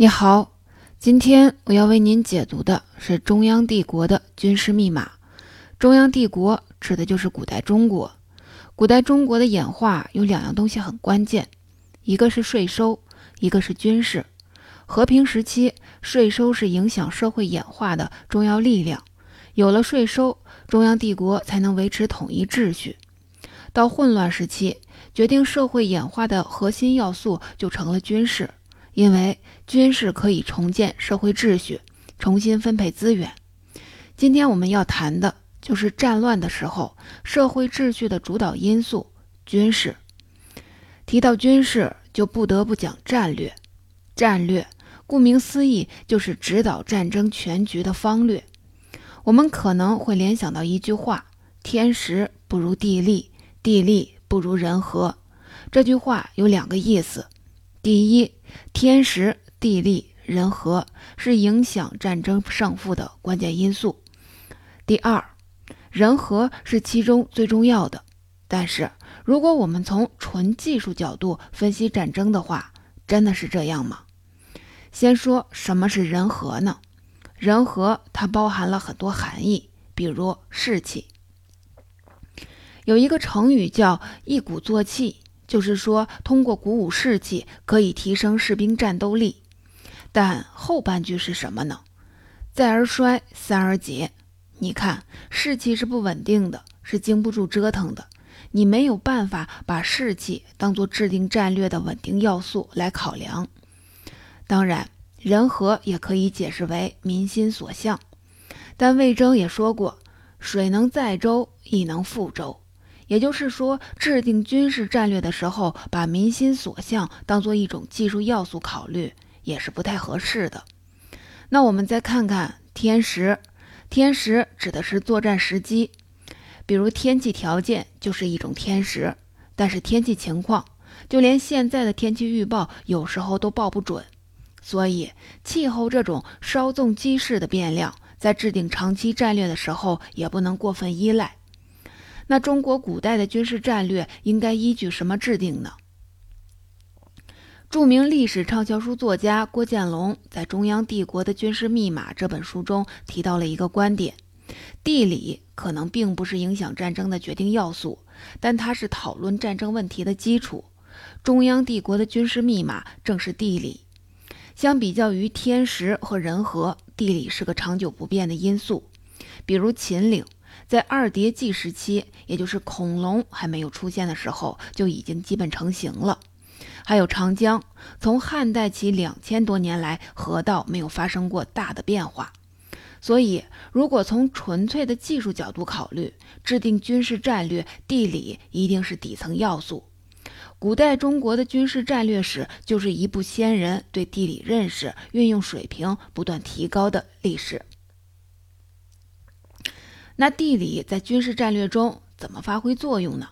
你好，今天我要为您解读的是中央帝国的军事密码。中央帝国指的就是古代中国。古代中国的演化有两样东西很关键，一个是税收，一个是军事。和平时期，税收是影响社会演化的重要力量，有了税收，中央帝国才能维持统一秩序。到混乱时期，决定社会演化的核心要素就成了军事。因为军事可以重建社会秩序，重新分配资源。今天我们要谈的就是战乱的时候，社会秩序的主导因素——军事。提到军事，就不得不讲战略。战略，顾名思义，就是指导战争全局的方略。我们可能会联想到一句话：“天时不如地利，地利不如人和。”这句话有两个意思。第一，天时、地利、人和是影响战争胜负的关键因素。第二，人和是其中最重要的。但是，如果我们从纯技术角度分析战争的话，真的是这样吗？先说什么是人和呢？人和它包含了很多含义，比如士气。有一个成语叫“一鼓作气”。就是说，通过鼓舞士气可以提升士兵战斗力，但后半句是什么呢？再而衰，三而竭。你看，士气是不稳定的，是经不住折腾的。你没有办法把士气当做制定战略的稳定要素来考量。当然，人和也可以解释为民心所向。但魏征也说过：“水能载舟，亦能覆舟。”也就是说，制定军事战略的时候，把民心所向当做一种技术要素考虑，也是不太合适的。那我们再看看天时，天时指的是作战时机，比如天气条件就是一种天时。但是天气情况，就连现在的天气预报有时候都报不准，所以气候这种稍纵即逝的变量，在制定长期战略的时候也不能过分依赖。那中国古代的军事战略应该依据什么制定呢？著名历史畅销书作家郭建龙在《中央帝国的军事密码》这本书中提到了一个观点：地理可能并不是影响战争的决定要素，但它是讨论战争问题的基础。中央帝国的军事密码正是地理。相比较于天时和人和，地理是个长久不变的因素，比如秦岭。在二叠纪时期，也就是恐龙还没有出现的时候，就已经基本成型了。还有长江，从汉代起两千多年来，河道没有发生过大的变化。所以，如果从纯粹的技术角度考虑，制定军事战略，地理一定是底层要素。古代中国的军事战略史，就是一部先人对地理认识、运用水平不断提高的历史。那地理在军事战略中怎么发挥作用呢？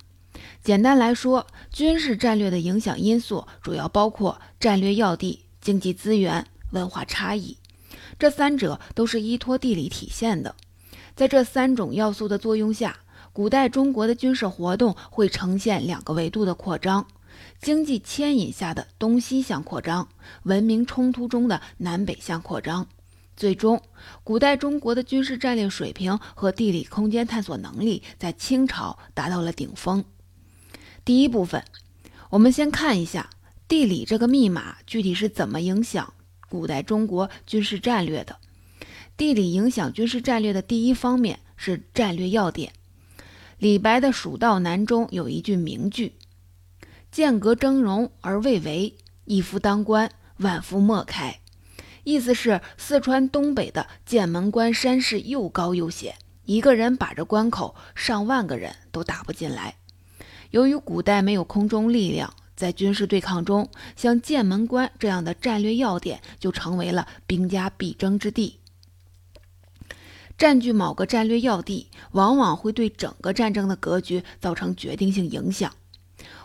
简单来说，军事战略的影响因素主要包括战略要地、经济资源、文化差异，这三者都是依托地理体现的。在这三种要素的作用下，古代中国的军事活动会呈现两个维度的扩张：经济牵引下的东西向扩张，文明冲突中的南北向扩张。最终，古代中国的军事战略水平和地理空间探索能力在清朝达到了顶峰。第一部分，我们先看一下地理这个密码具体是怎么影响古代中国军事战略的。地理影响军事战略的第一方面是战略要点。李白的《蜀道难》中有一句名句：“剑阁峥嵘而未为，一夫当关，万夫莫开。”意思是四川东北的剑门关山势又高又险，一个人把着关口，上万个人都打不进来。由于古代没有空中力量，在军事对抗中，像剑门关这样的战略要点就成为了兵家必争之地。占据某个战略要地，往往会对整个战争的格局造成决定性影响。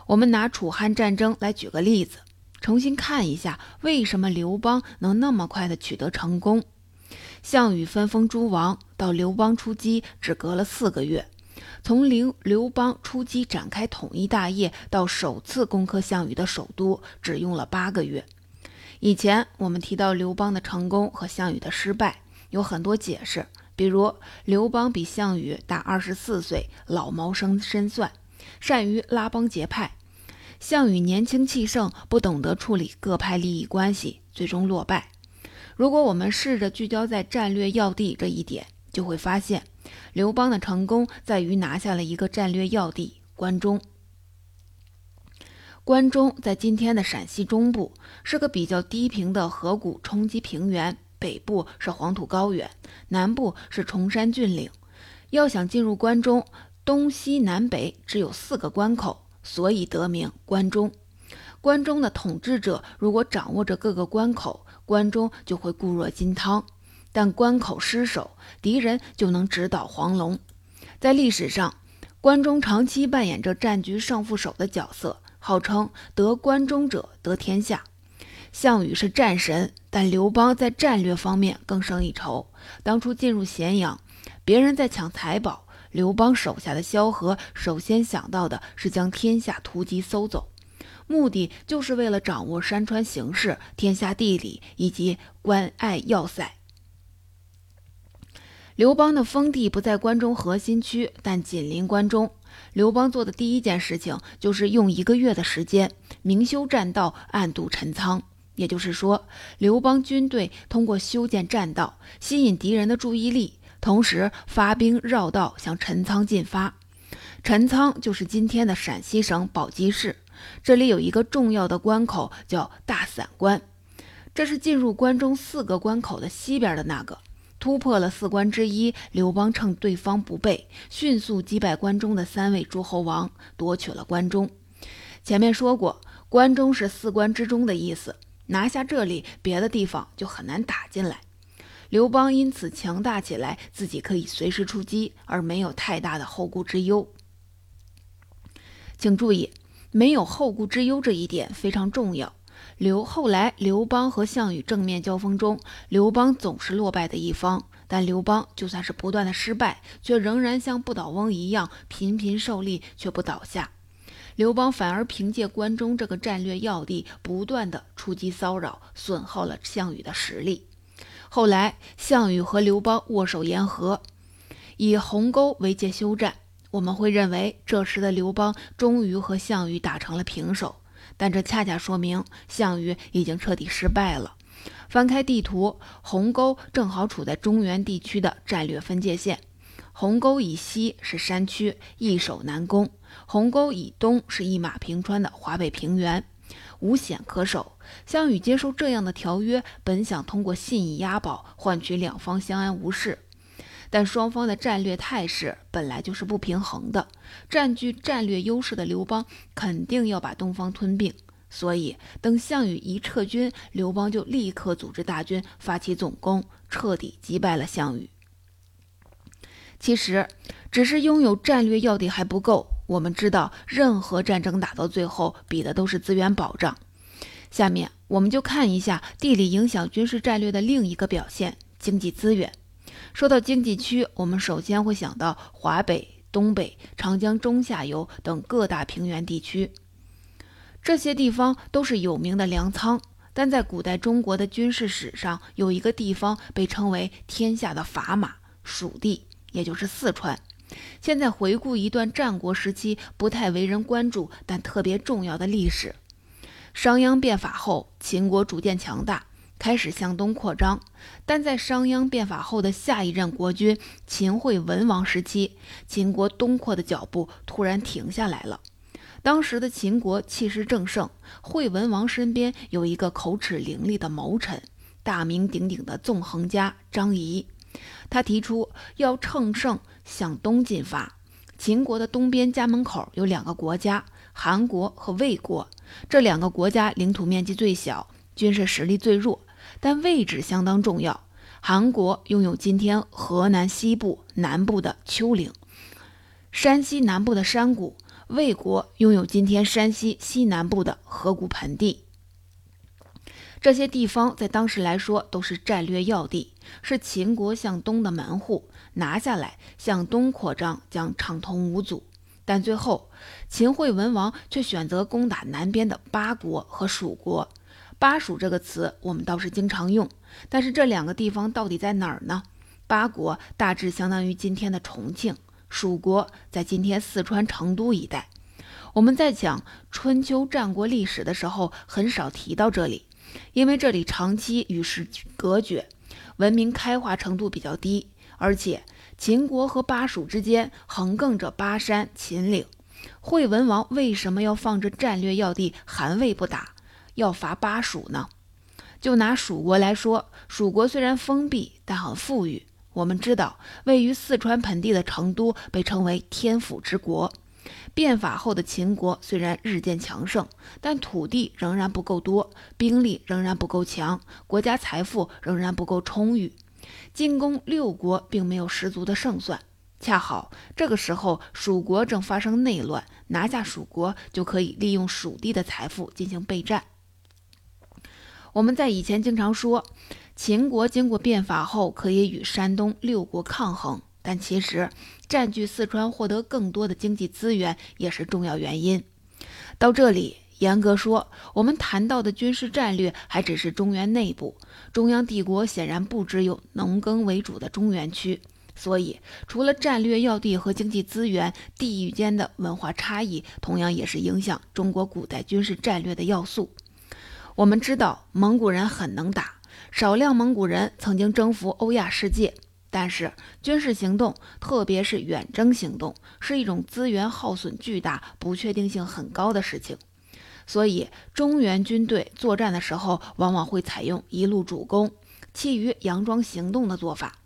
我们拿楚汉战争来举个例子。重新看一下，为什么刘邦能那么快的取得成功？项羽分封诸王到刘邦出击，只隔了四个月；从刘刘邦出击展开统一大业到首次攻克项羽的首都，只用了八个月。以前我们提到刘邦的成功和项羽的失败，有很多解释，比如刘邦比项羽大二十四岁，老谋深深算，善于拉帮结派；项羽年轻气盛，不懂得处理各派利益关系，最终落败。如果我们试着聚焦在战略要地这一点，就会发现，刘邦的成功在于拿下了一个战略要地——关中。关中在今天的陕西中部，是个比较低平的河谷冲积平原，北部是黄土高原，南部是崇山峻岭。要想进入关中，东西南北只有四个关口，所以得名关中。关中的统治者如果掌握着各个关口，关中就会固若金汤。但关口失守，敌人就能直捣黄龙。在历史上，关中长期扮演着战局胜负手的角色，号称得关中者得天下。项羽是战神，但刘邦在战略方面更胜一筹。当初进入咸阳，别人在抢财宝，刘邦手下的萧何首先想到的是将天下图籍搜走，目的就是为了掌握山川形势、天下地理以及关隘要塞。刘邦的封地不在关中核心区，但紧邻关中。刘邦做的第一件事情就是用一个月的时间明修栈道，暗度陈仓。也就是说，刘邦军队通过修建栈道，吸引敌人的注意力，同时发兵绕道向陈仓进发。陈仓就是今天的陕西省宝鸡市，这里有一个重要的关口叫大散关，这是进入关中四个关口的西边的那个。突破了四关之一，刘邦趁对方不备，迅速击败关中的三位诸侯王，夺取了关中。前面说过，关中是四关之中的意思，拿下这里，别的地方就很难打进来。刘邦因此强大起来，自己可以随时出击，而没有太大的后顾之忧。请注意，没有后顾之忧这一点非常重要。刘后来，刘邦和项羽正面交锋中，刘邦总是落败的一方。但刘邦就算是不断的失败，却仍然像不倒翁一样频频受力，却不倒下。刘邦反而凭借关中这个战略要地，不断的出击骚扰，损耗了项羽的实力。后来，项羽和刘邦握手言和，以鸿沟为界休战。我们会认为，这时的刘邦终于和项羽打成了平手。但这恰恰说明项羽已经彻底失败了。翻开地图，鸿沟正好处在中原地区的战略分界线。鸿沟以西是山区，易守难攻；鸿沟以东是一马平川的华北平原，无险可守。项羽接受这样的条约，本想通过信义押宝换取两方相安无事。但双方的战略态势本来就是不平衡的，占据战略优势的刘邦肯定要把东方吞并，所以等项羽一撤军，刘邦就立刻组织大军发起总攻，彻底击败了项羽。其实，只是拥有战略要地还不够，我们知道，任何战争打到最后，比的都是资源保障。下面我们就看一下地理影响军事战略的另一个表现——经济资源。说到经济区，我们首先会想到华北、东北、长江中下游等各大平原地区，这些地方都是有名的粮仓。但在古代中国的军事史上，有一个地方被称为“天下的砝码”——蜀地，也就是四川。现在回顾一段战国时期不太为人关注但特别重要的历史：商鞅变法后，秦国逐渐强大。开始向东扩张，但在商鞅变法后的下一任国君秦惠文王时期，秦国东扩的脚步突然停下来了。当时的秦国气势正盛，惠文王身边有一个口齿伶俐的谋臣，大名鼎鼎的纵横家张仪。他提出要乘胜向东进发。秦国的东边家门口有两个国家，韩国和魏国。这两个国家领土面积最小，军事实力最弱。但位置相当重要。韩国拥有今天河南西部、南部的丘陵，山西南部的山谷；魏国拥有今天山西西南部的河谷盆地。这些地方在当时来说都是战略要地，是秦国向东的门户。拿下来，向东扩张将畅通无阻。但最后，秦惠文王却选择攻打南边的八国和蜀国。巴蜀这个词我们倒是经常用，但是这两个地方到底在哪儿呢？巴国大致相当于今天的重庆，蜀国在今天四川成都一带。我们在讲春秋战国历史的时候，很少提到这里，因为这里长期与世隔绝，文明开化程度比较低，而且秦国和巴蜀之间横亘着巴山、秦岭。惠文王为什么要放着战略要地韩魏不打，要伐巴蜀呢？就拿蜀国来说，蜀国虽然封闭，但很富裕。我们知道，位于四川盆地的成都被称为天府之国。变法后的秦国虽然日渐强盛，但土地仍然不够多，兵力仍然不够强，国家财富仍然不够充裕，进攻六国并没有十足的胜算。恰好这个时候，蜀国正发生内乱，拿下蜀国就可以利用蜀地的财富进行备战。我们在以前经常说，秦国经过变法后可以与山东六国抗衡，但其实占据四川获得更多的经济资源也是重要原因。到这里，严格说，我们谈到的军事战略还只是中原内部，中央帝国显然不只有农耕为主的中原区。所以，除了战略要地和经济资源，地域间的文化差异同样也是影响中国古代军事战略的要素。我们知道，蒙古人很能打，少量蒙古人曾经征服欧亚世界。但是，军事行动，特别是远征行动，是一种资源耗损巨大、不确定性很高的事情。所以，中原军队作战的时候，往往会采用一路主攻，其余佯装行动的做法。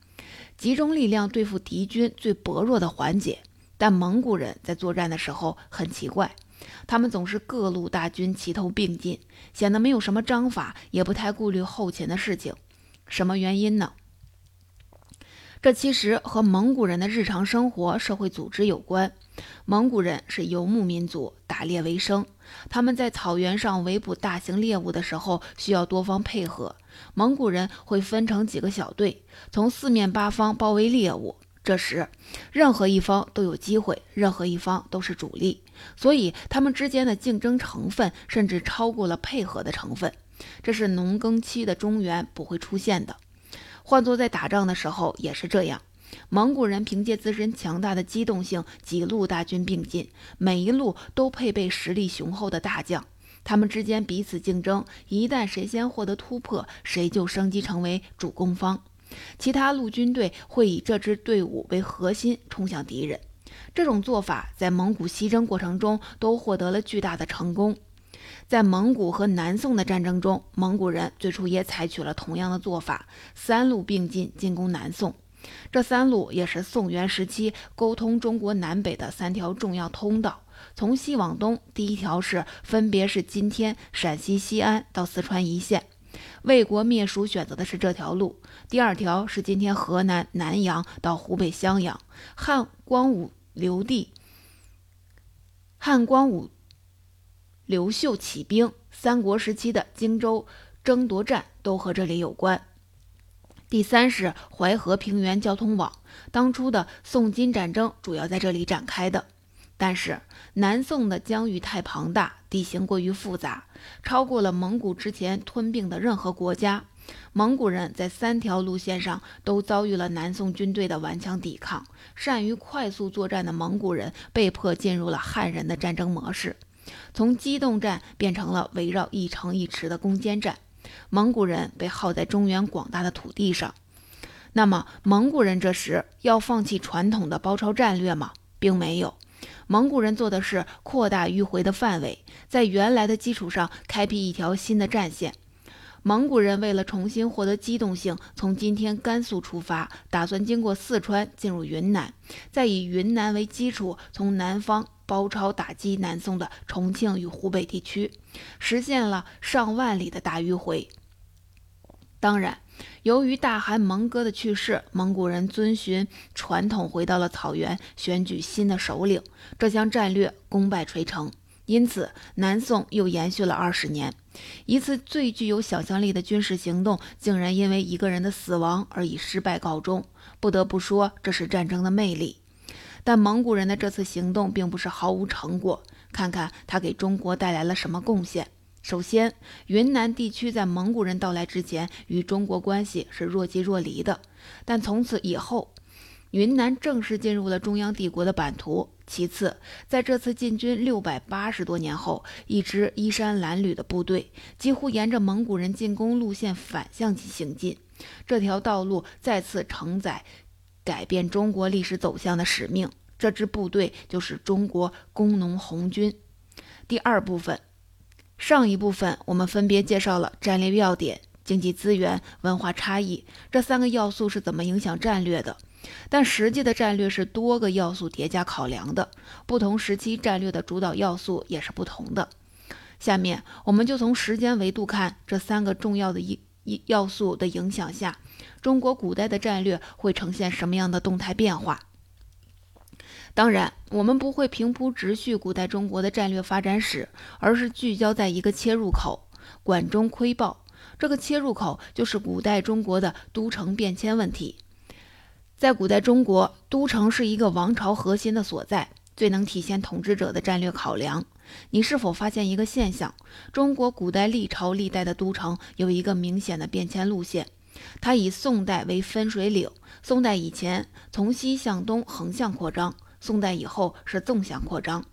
集中力量对付敌军最薄弱的环节，但蒙古人在作战的时候很奇怪，他们总是各路大军齐头并进，显得没有什么章法，也不太顾虑后勤的事情。什么原因呢？这其实和蒙古人的日常生活、社会组织有关。蒙古人是游牧民族，打猎为生。他们在草原上围捕大型猎物的时候，需要多方配合。蒙古人会分成几个小队，从四面八方包围猎物。这时，任何一方都有机会，任何一方都是主力，所以他们之间的竞争成分甚至超过了配合的成分。这是农耕期的中原不会出现的。换作在打仗的时候也是这样。蒙古人凭借自身强大的机动性，几路大军并进，每一路都配备实力雄厚的大将。他们之间彼此竞争，一旦谁先获得突破，谁就升级成为主攻方。其他陆军队会以这支队伍为核心冲向敌人。这种做法在蒙古西征过程中都获得了巨大的成功。在蒙古和南宋的战争中，蒙古人最初也采取了同样的做法，三路并进进攻南宋。这三路也是宋元时期沟通中国南北的三条重要通道。从西往东，第一条是分别是今天陕西西安到四川一线，魏国灭蜀选择的是这条路；第二条是今天河南南阳到湖北襄阳，汉光武刘帝、汉光武刘秀起兵，三国时期的荆州争夺战都和这里有关。第三是淮河平原交通网，当初的宋金战争主要在这里展开的。但是南宋的疆域太庞大，地形过于复杂，超过了蒙古之前吞并的任何国家。蒙古人在三条路线上都遭遇了南宋军队的顽强抵抗，善于快速作战的蒙古人被迫进入了汉人的战争模式，从机动战变成了围绕一城一池的攻坚战。蒙古人被耗在中原广大的土地上，那么蒙古人这时要放弃传统的包抄战略吗？并没有，蒙古人做的是扩大迂回的范围，在原来的基础上开辟一条新的战线。蒙古人为了重新获得机动性，从今天甘肃出发，打算经过四川进入云南，再以云南为基础，从南方。包抄打击南宋的重庆与湖北地区，实现了上万里的大迂回。当然，由于大汗蒙哥的去世，蒙古人遵循传统回到了草原，选举新的首领，这项战略功败垂成。因此，南宋又延续了二十年。一次最具有想象力的军事行动，竟然因为一个人的死亡而以失败告终。不得不说，这是战争的魅力。但蒙古人的这次行动并不是毫无成果。看看他给中国带来了什么贡献。首先，云南地区在蒙古人到来之前与中国关系是若即若离的，但从此以后，云南正式进入了中央帝国的版图。其次，在这次进军六百八十多年后，一支衣衫褴褛的部队几乎沿着蒙古人进攻路线反向行进，这条道路再次承载改变中国历史走向的使命。这支部队就是中国工农红军。第二部分，上一部分我们分别介绍了战略要点、经济资源、文化差异这三个要素是怎么影响战略的。但实际的战略是多个要素叠加考量的，不同时期战略的主导要素也是不同的。下面我们就从时间维度看这三个重要的一一要素的影响下，中国古代的战略会呈现什么样的动态变化。当然，我们不会平铺直叙古代中国的战略发展史，而是聚焦在一个切入口——管中窥豹。这个切入口就是古代中国的都城变迁问题。在古代中国，都城是一个王朝核心的所在，最能体现统治者的战略考量。你是否发现一个现象？中国古代历朝历代的都城有一个明显的变迁路线，它以宋代为分水岭。宋代以前从西向东横向扩张，宋代以后是纵向扩张。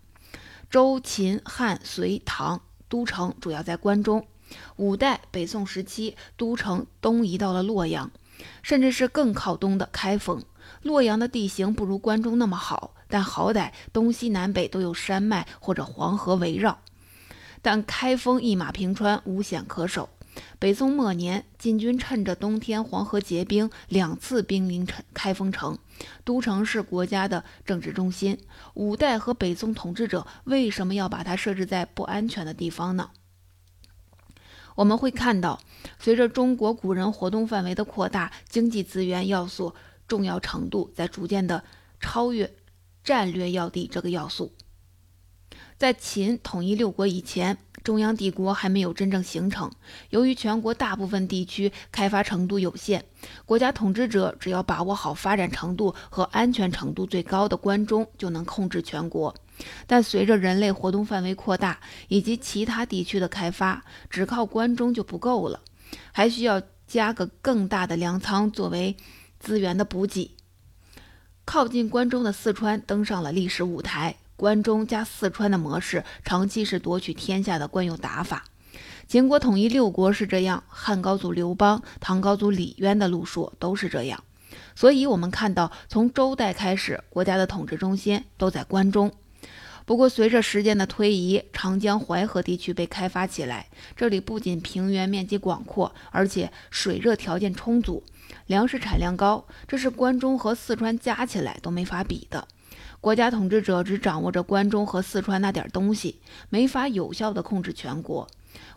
周、秦、汉、隋、唐都城主要在关中。五代、北宋时期，都城东移到了洛阳。甚至是更靠东的开封、洛阳的地形不如关中那么好，但好歹东西南北都有山脉或者黄河围绕。但开封一马平川，无险可守。北宋末年，金军趁着冬天黄河结冰，两次兵临城开封城。都城是国家的政治中心。五代和北宋统治者为什么要把它设置在不安全的地方呢？我们会看到，随着中国古人活动范围的扩大，经济资源要素重要程度在逐渐的超越战略要地这个要素。在秦统一六国以前，中央帝国还没有真正形成。由于全国大部分地区开发程度有限，国家统治者只要把握好发展程度和安全程度最高的关中，就能控制全国。但随着人类活动范围扩大以及其他地区的开发，只靠关中就不够了，还需要加个更大的粮仓作为资源的补给。靠近关中的四川登上了历史舞台，关中加四川的模式长期是夺取天下的惯用打法。秦国统一六国是这样，汉高祖刘邦、唐高祖李渊的路数都是这样。所以，我们看到从周代开始，国家的统治中心都在关中。不过，随着时间的推移，长江、淮河地区被开发起来。这里不仅平原面积广阔，而且水热条件充足，粮食产量高，这是关中和四川加起来都没法比的。国家统治者只掌握着关中和四川那点东西，没法有效地控制全国。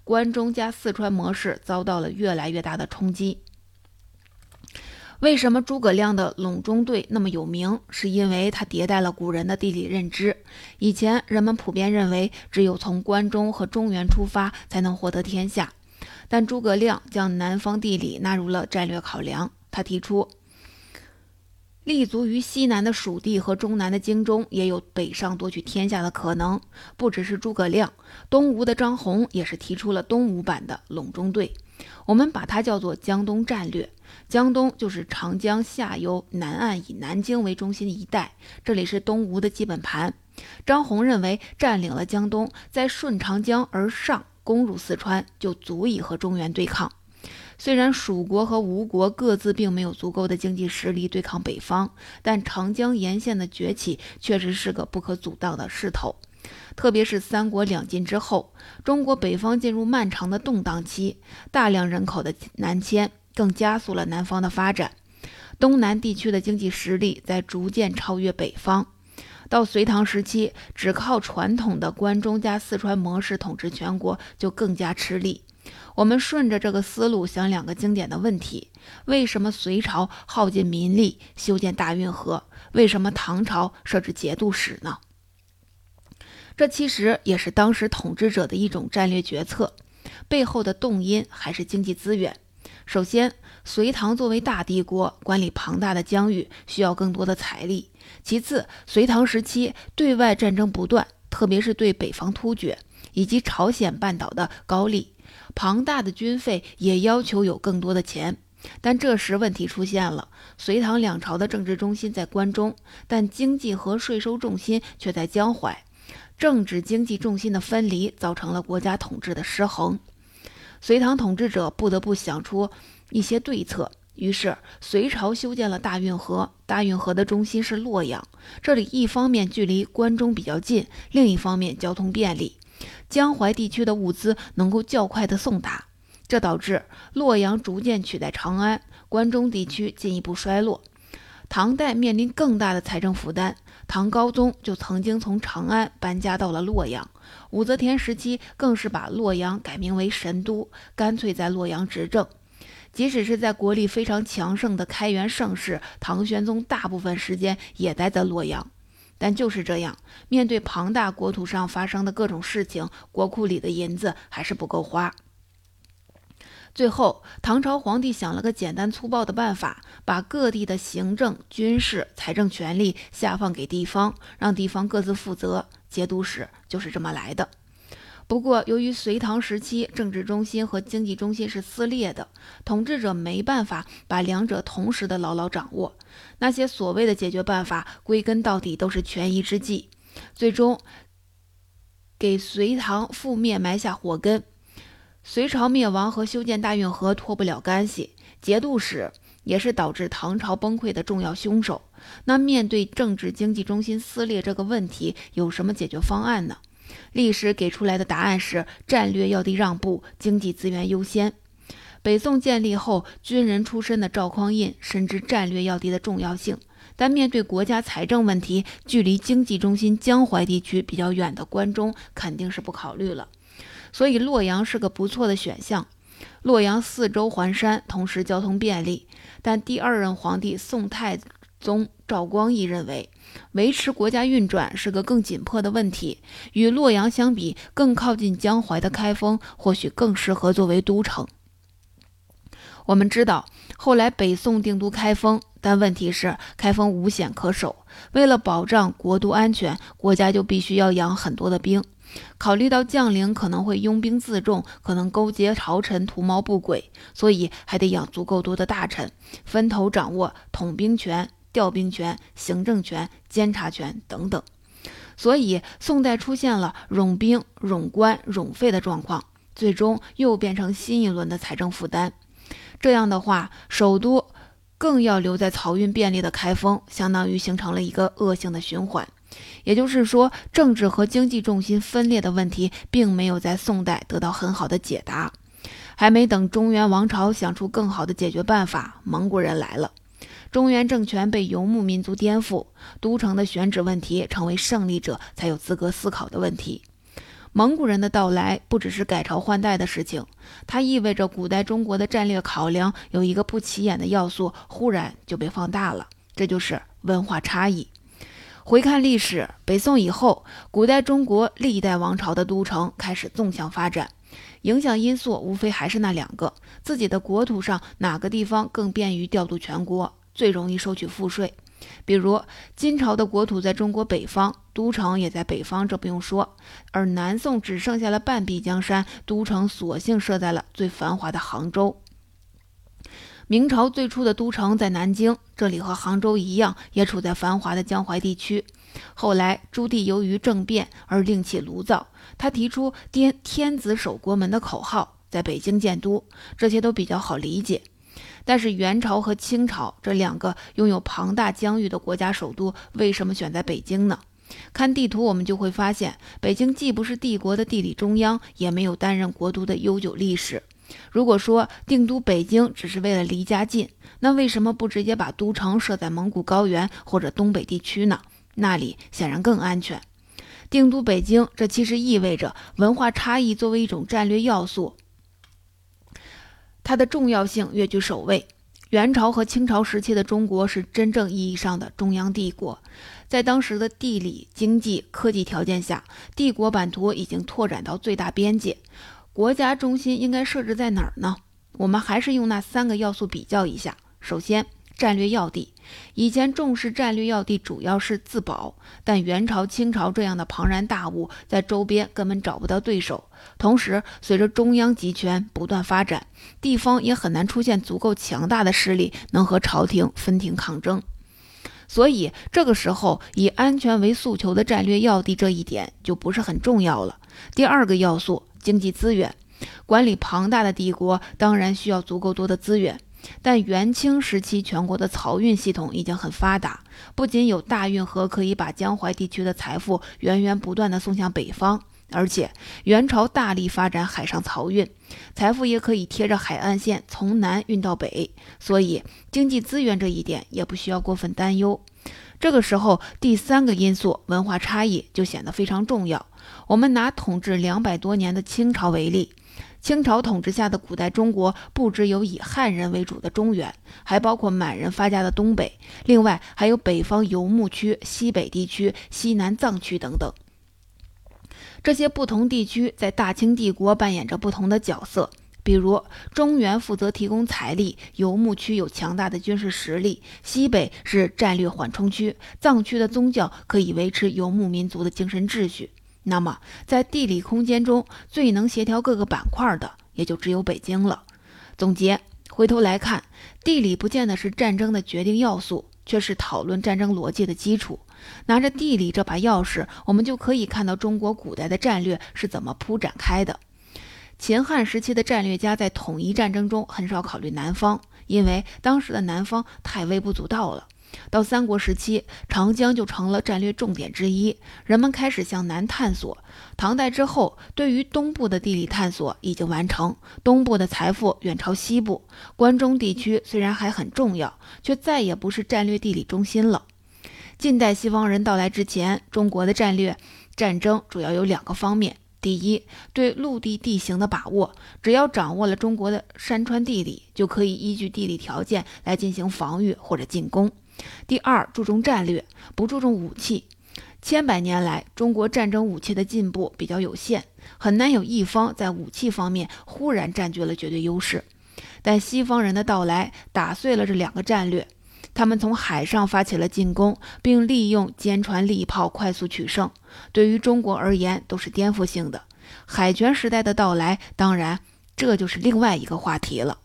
关中加四川模式遭到了越来越大的冲击。为什么诸葛亮的陇中队那么有名？是因为他迭代了古人的地理认知。以前人们普遍认为，只有从关中和中原出发才能获得天下，但诸葛亮将南方地理纳入了战略考量。他提出，立足于西南的蜀地和中南的荆中，也有北上夺取天下的可能。不只是诸葛亮，东吴的张宏也是提出了东吴版的陇中队。我们把它叫做江东战略。江东就是长江下游南岸，以南京为中心的一带，这里是东吴的基本盘。张宏认为，占领了江东，再顺长江而上，攻入四川，就足以和中原对抗。虽然蜀国和吴国各自并没有足够的经济实力对抗北方，但长江沿线的崛起确实是个不可阻挡的势头。特别是三国两晋之后，中国北方进入漫长的动荡期，大量人口的南迁。更加速了南方的发展，东南地区的经济实力在逐渐超越北方。到隋唐时期，只靠传统的关中加四川模式统治全国就更加吃力。我们顺着这个思路想两个经典的问题：为什么隋朝耗尽民力修建大运河？为什么唐朝设置节度使呢？这其实也是当时统治者的一种战略决策，背后的动因还是经济资源。首先，隋唐作为大帝国，管理庞大的疆域需要更多的财力。其次，隋唐时期对外战争不断，特别是对北方突厥，以及朝鲜半岛的高丽，庞大的军费也要求有更多的钱。但这时问题出现了，隋唐两朝的政治中心在关中，但经济和税收重心却在江淮，政治经济重心的分离造成了国家统治的失衡。隋唐统治者不得不想出一些对策，于是隋朝修建了大运河，大运河的中心是洛阳，这里一方面距离关中比较近，另一方面交通便利，江淮地区的物资能够较快的送达。这导致洛阳逐渐取代长安，关中地区进一步衰落。唐代面临更大的财政负担，唐高宗就曾经从长安搬家到了洛阳。武则天时期更是把洛阳改名为神都，干脆在洛阳执政。即使是在国力非常强盛的开元盛世，唐玄宗大部分时间也待在洛阳。但就是这样，面对庞大国土上发生的各种事情，国库里的银子还是不够花。最后，唐朝皇帝想了个简单粗暴的办法，把各地的行政、军事、财政权力下放给地方，让地方各自负责。节度使就是这么来的。不过，由于隋唐时期政治中心和经济中心是撕裂的，统治者没办法把两者同时的牢牢掌握。那些所谓的解决办法，归根到底都是权宜之计，最终给隋唐覆灭埋下祸根。隋朝灭亡和修建大运河脱不了干系，节度使也是导致唐朝崩溃的重要凶手。那面对政治经济中心撕裂这个问题，有什么解决方案呢？历史给出来的答案是战略要地让步，经济资源优先。北宋建立后，军人出身的赵匡胤深知战略要地的重要性，但面对国家财政问题，距离经济中心江淮地区比较远的关中肯定是不考虑了。所以洛阳是个不错的选项。洛阳四周环山，同时交通便利。但第二任皇帝宋太宗赵光义认为，维持国家运转是个更紧迫的问题。与洛阳相比，更靠近江淮的开封或许更适合作为都城。我们知道，后来北宋定都开封，但问题是开封无险可守。为了保障国都安全，国家就必须要养很多的兵。考虑到将领可能会拥兵自重，可能勾结朝臣图谋不轨，所以还得养足够多的大臣，分头掌握统兵权、调兵权、行政权、监察权等等。所以宋代出现了冗兵、冗官、冗费的状况，最终又变成新一轮的财政负担。这样的话，首都更要留在漕运便利的开封，相当于形成了一个恶性的循环。也就是说，政治和经济重心分裂的问题，并没有在宋代得到很好的解答。还没等中原王朝想出更好的解决办法，蒙古人来了，中原政权被游牧民族颠覆，都城的选址问题成为胜利者才有资格思考的问题。蒙古人的到来不只是改朝换代的事情，它意味着古代中国的战略考量有一个不起眼的要素忽然就被放大了，这就是文化差异。回看历史，北宋以后，古代中国历代王朝的都城开始纵向发展，影响因素无非还是那两个：自己的国土上哪个地方更便于调度全国，最容易收取赋税。比如金朝的国土在中国北方，都城也在北方，这不用说；而南宋只剩下了半壁江山，都城索性设在了最繁华的杭州。明朝最初的都城在南京，这里和杭州一样，也处在繁华的江淮地区。后来朱棣由于政变而另起炉灶，他提出“天天子守国门”的口号，在北京建都，这些都比较好理解。但是元朝和清朝这两个拥有庞大疆域的国家首都，为什么选在北京呢？看地图，我们就会发现，北京既不是帝国的地理中央，也没有担任国都的悠久历史。如果说定都北京只是为了离家近，那为什么不直接把都城设在蒙古高原或者东北地区呢？那里显然更安全。定都北京，这其实意味着文化差异作为一种战略要素，它的重要性跃居首位。元朝和清朝时期的中国是真正意义上的中央帝国，在当时的地理、经济、科技条件下，帝国版图已经拓展到最大边界。国家中心应该设置在哪儿呢？我们还是用那三个要素比较一下。首先，战略要地。以前重视战略要地主要是自保，但元朝、清朝这样的庞然大物在周边根本找不到对手。同时，随着中央集权不断发展，地方也很难出现足够强大的势力能和朝廷分庭抗争。所以，这个时候以安全为诉求的战略要地这一点就不是很重要了。第二个要素，经济资源，管理庞大的帝国当然需要足够多的资源。但元清时期，全国的漕运系统已经很发达，不仅有大运河可以把江淮地区的财富源源不断地送向北方，而且元朝大力发展海上漕运，财富也可以贴着海岸线从南运到北，所以经济资源这一点也不需要过分担忧。这个时候，第三个因素文化差异就显得非常重要。我们拿统治两百多年的清朝为例。清朝统治下的古代中国，不只有以汉人为主的中原，还包括满人发家的东北，另外还有北方游牧区、西北地区、西南藏区等等。这些不同地区在大清帝国扮演着不同的角色。比如，中原负责提供财力，游牧区有强大的军事实力，西北是战略缓冲区，藏区的宗教可以维持游牧民族的精神秩序。那么，在地理空间中最能协调各个板块的，也就只有北京了。总结，回头来看，地理不见得是战争的决定要素，却是讨论战争逻辑的基础。拿着地理这把钥匙，我们就可以看到中国古代的战略是怎么铺展开的。秦汉时期的战略家在统一战争中很少考虑南方，因为当时的南方太微不足道了。到三国时期，长江就成了战略重点之一，人们开始向南探索。唐代之后，对于东部的地理探索已经完成，东部的财富远超西部。关中地区虽然还很重要，却再也不是战略地理中心了。近代西方人到来之前，中国的战略战争主要有两个方面：第一，对陆地地形的把握，只要掌握了中国的山川地理，就可以依据地理条件来进行防御或者进攻。第二，注重战略，不注重武器。千百年来，中国战争武器的进步比较有限，很难有一方在武器方面忽然占据了绝对优势。但西方人的到来打碎了这两个战略，他们从海上发起了进攻，并利用坚船利炮快速取胜，对于中国而言都是颠覆性的。海权时代的到来，当然这就是另外一个话题了。